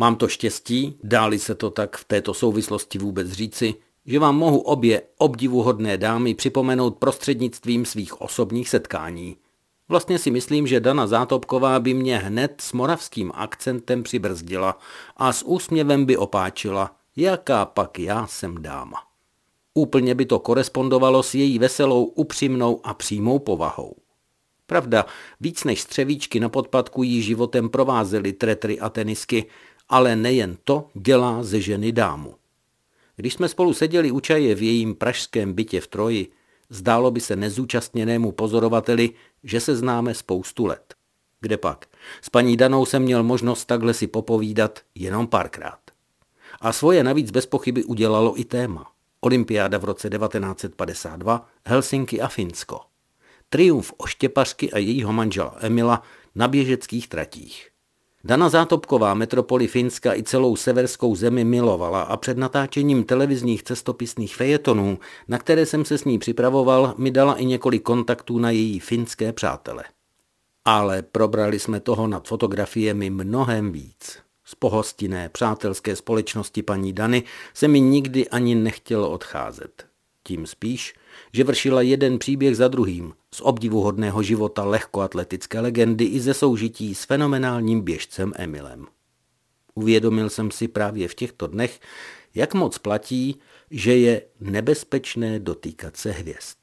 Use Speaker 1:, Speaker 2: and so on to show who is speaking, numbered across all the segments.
Speaker 1: Mám to štěstí, dáli se to tak v této souvislosti vůbec říci, že vám mohu obě obdivuhodné dámy připomenout prostřednictvím svých osobních setkání. Vlastně si myslím, že Dana Zátopková by mě hned s moravským akcentem přibrzdila a s úsměvem by opáčila, jaká pak já jsem dáma. Úplně by to korespondovalo s její veselou, upřímnou a přímou povahou. Pravda, víc než střevíčky na podpadku jí životem provázely tretry a tenisky, ale nejen to dělá ze ženy dámu. Když jsme spolu seděli u čaje v jejím pražském bytě v Troji, zdálo by se nezúčastněnému pozorovateli, že se známe spoustu let. Kde pak? S paní Danou jsem měl možnost takhle si popovídat jenom párkrát. A svoje navíc bez pochyby udělalo i téma. Olympiáda v roce 1952, Helsinki a Finsko. Triumf oštěpařky a jejího manžela Emila na běžeckých tratích. Dana Zátopková metropoli Finska i celou severskou zemi milovala a před natáčením televizních cestopisných fejetonů, na které jsem se s ní připravoval, mi dala i několik kontaktů na její finské přátele. Ale probrali jsme toho nad fotografiemi mnohem víc. Z pohostinné přátelské společnosti paní Dany se mi nikdy ani nechtělo odcházet. Tím spíš, že vršila jeden příběh za druhým z obdivuhodného života lehkoatletické legendy i ze soužití s fenomenálním běžcem Emilem. Uvědomil jsem si právě v těchto dnech, jak moc platí, že je nebezpečné dotýkat se hvězd.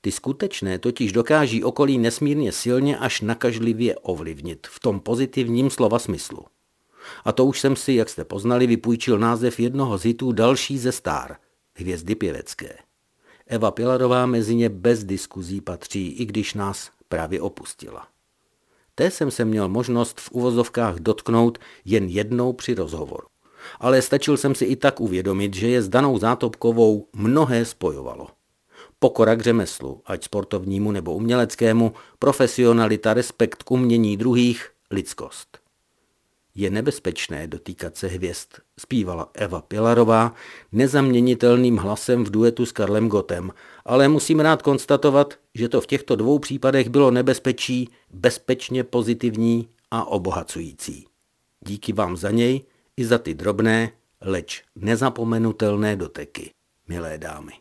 Speaker 1: Ty skutečné totiž dokáží okolí nesmírně silně až nakažlivě ovlivnit v tom pozitivním slova smyslu. A to už jsem si, jak jste poznali, vypůjčil název jednoho z hitů další ze star, hvězdy pěvecké. Eva Pilarová mezi ně bez diskuzí patří, i když nás právě opustila. Té jsem se měl možnost v uvozovkách dotknout jen jednou při rozhovoru. Ale stačil jsem si i tak uvědomit, že je s danou zátopkovou mnohé spojovalo. Pokora k řemeslu, ať sportovnímu nebo uměleckému, profesionalita, respekt k umění druhých, lidskost. Je nebezpečné dotýkat se hvězd, zpívala Eva Pilarová nezaměnitelným hlasem v duetu s Karlem Gotem, ale musím rád konstatovat, že to v těchto dvou případech bylo nebezpečí bezpečně pozitivní a obohacující. Díky vám za něj i za ty drobné, leč nezapomenutelné doteky, milé dámy.